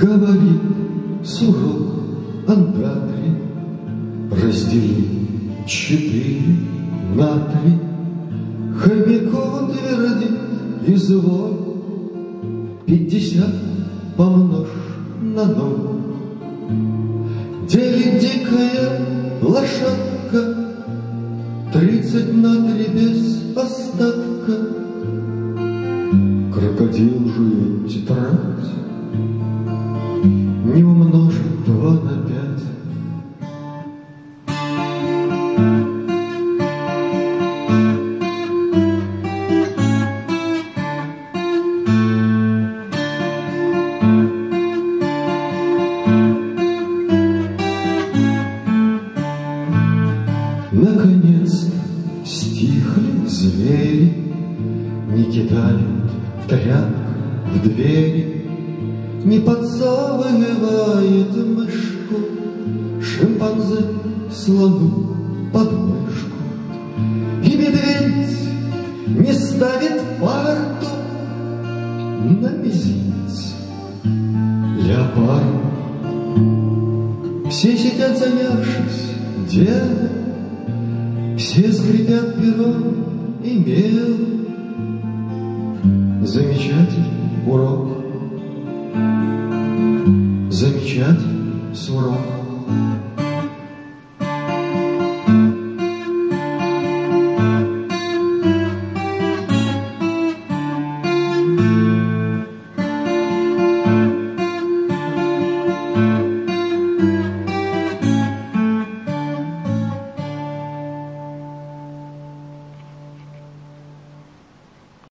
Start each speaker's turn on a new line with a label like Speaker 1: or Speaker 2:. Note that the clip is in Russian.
Speaker 1: Говорит сурок Андатри, Раздели четыре на три. Хомяков твердит изволь, Пятьдесят помножь на ноль. Делит дикая лошадка Тридцать на три без стихли звери, Не кидают тряпок в двери, Не подсовывает мышку Шимпанзе слону под мышку. И медведь не ставит парту На мизинец леопард. Все сидят замявшись, делом, все скрипят пером и мелом. Замечательный урок, замечательный сурок.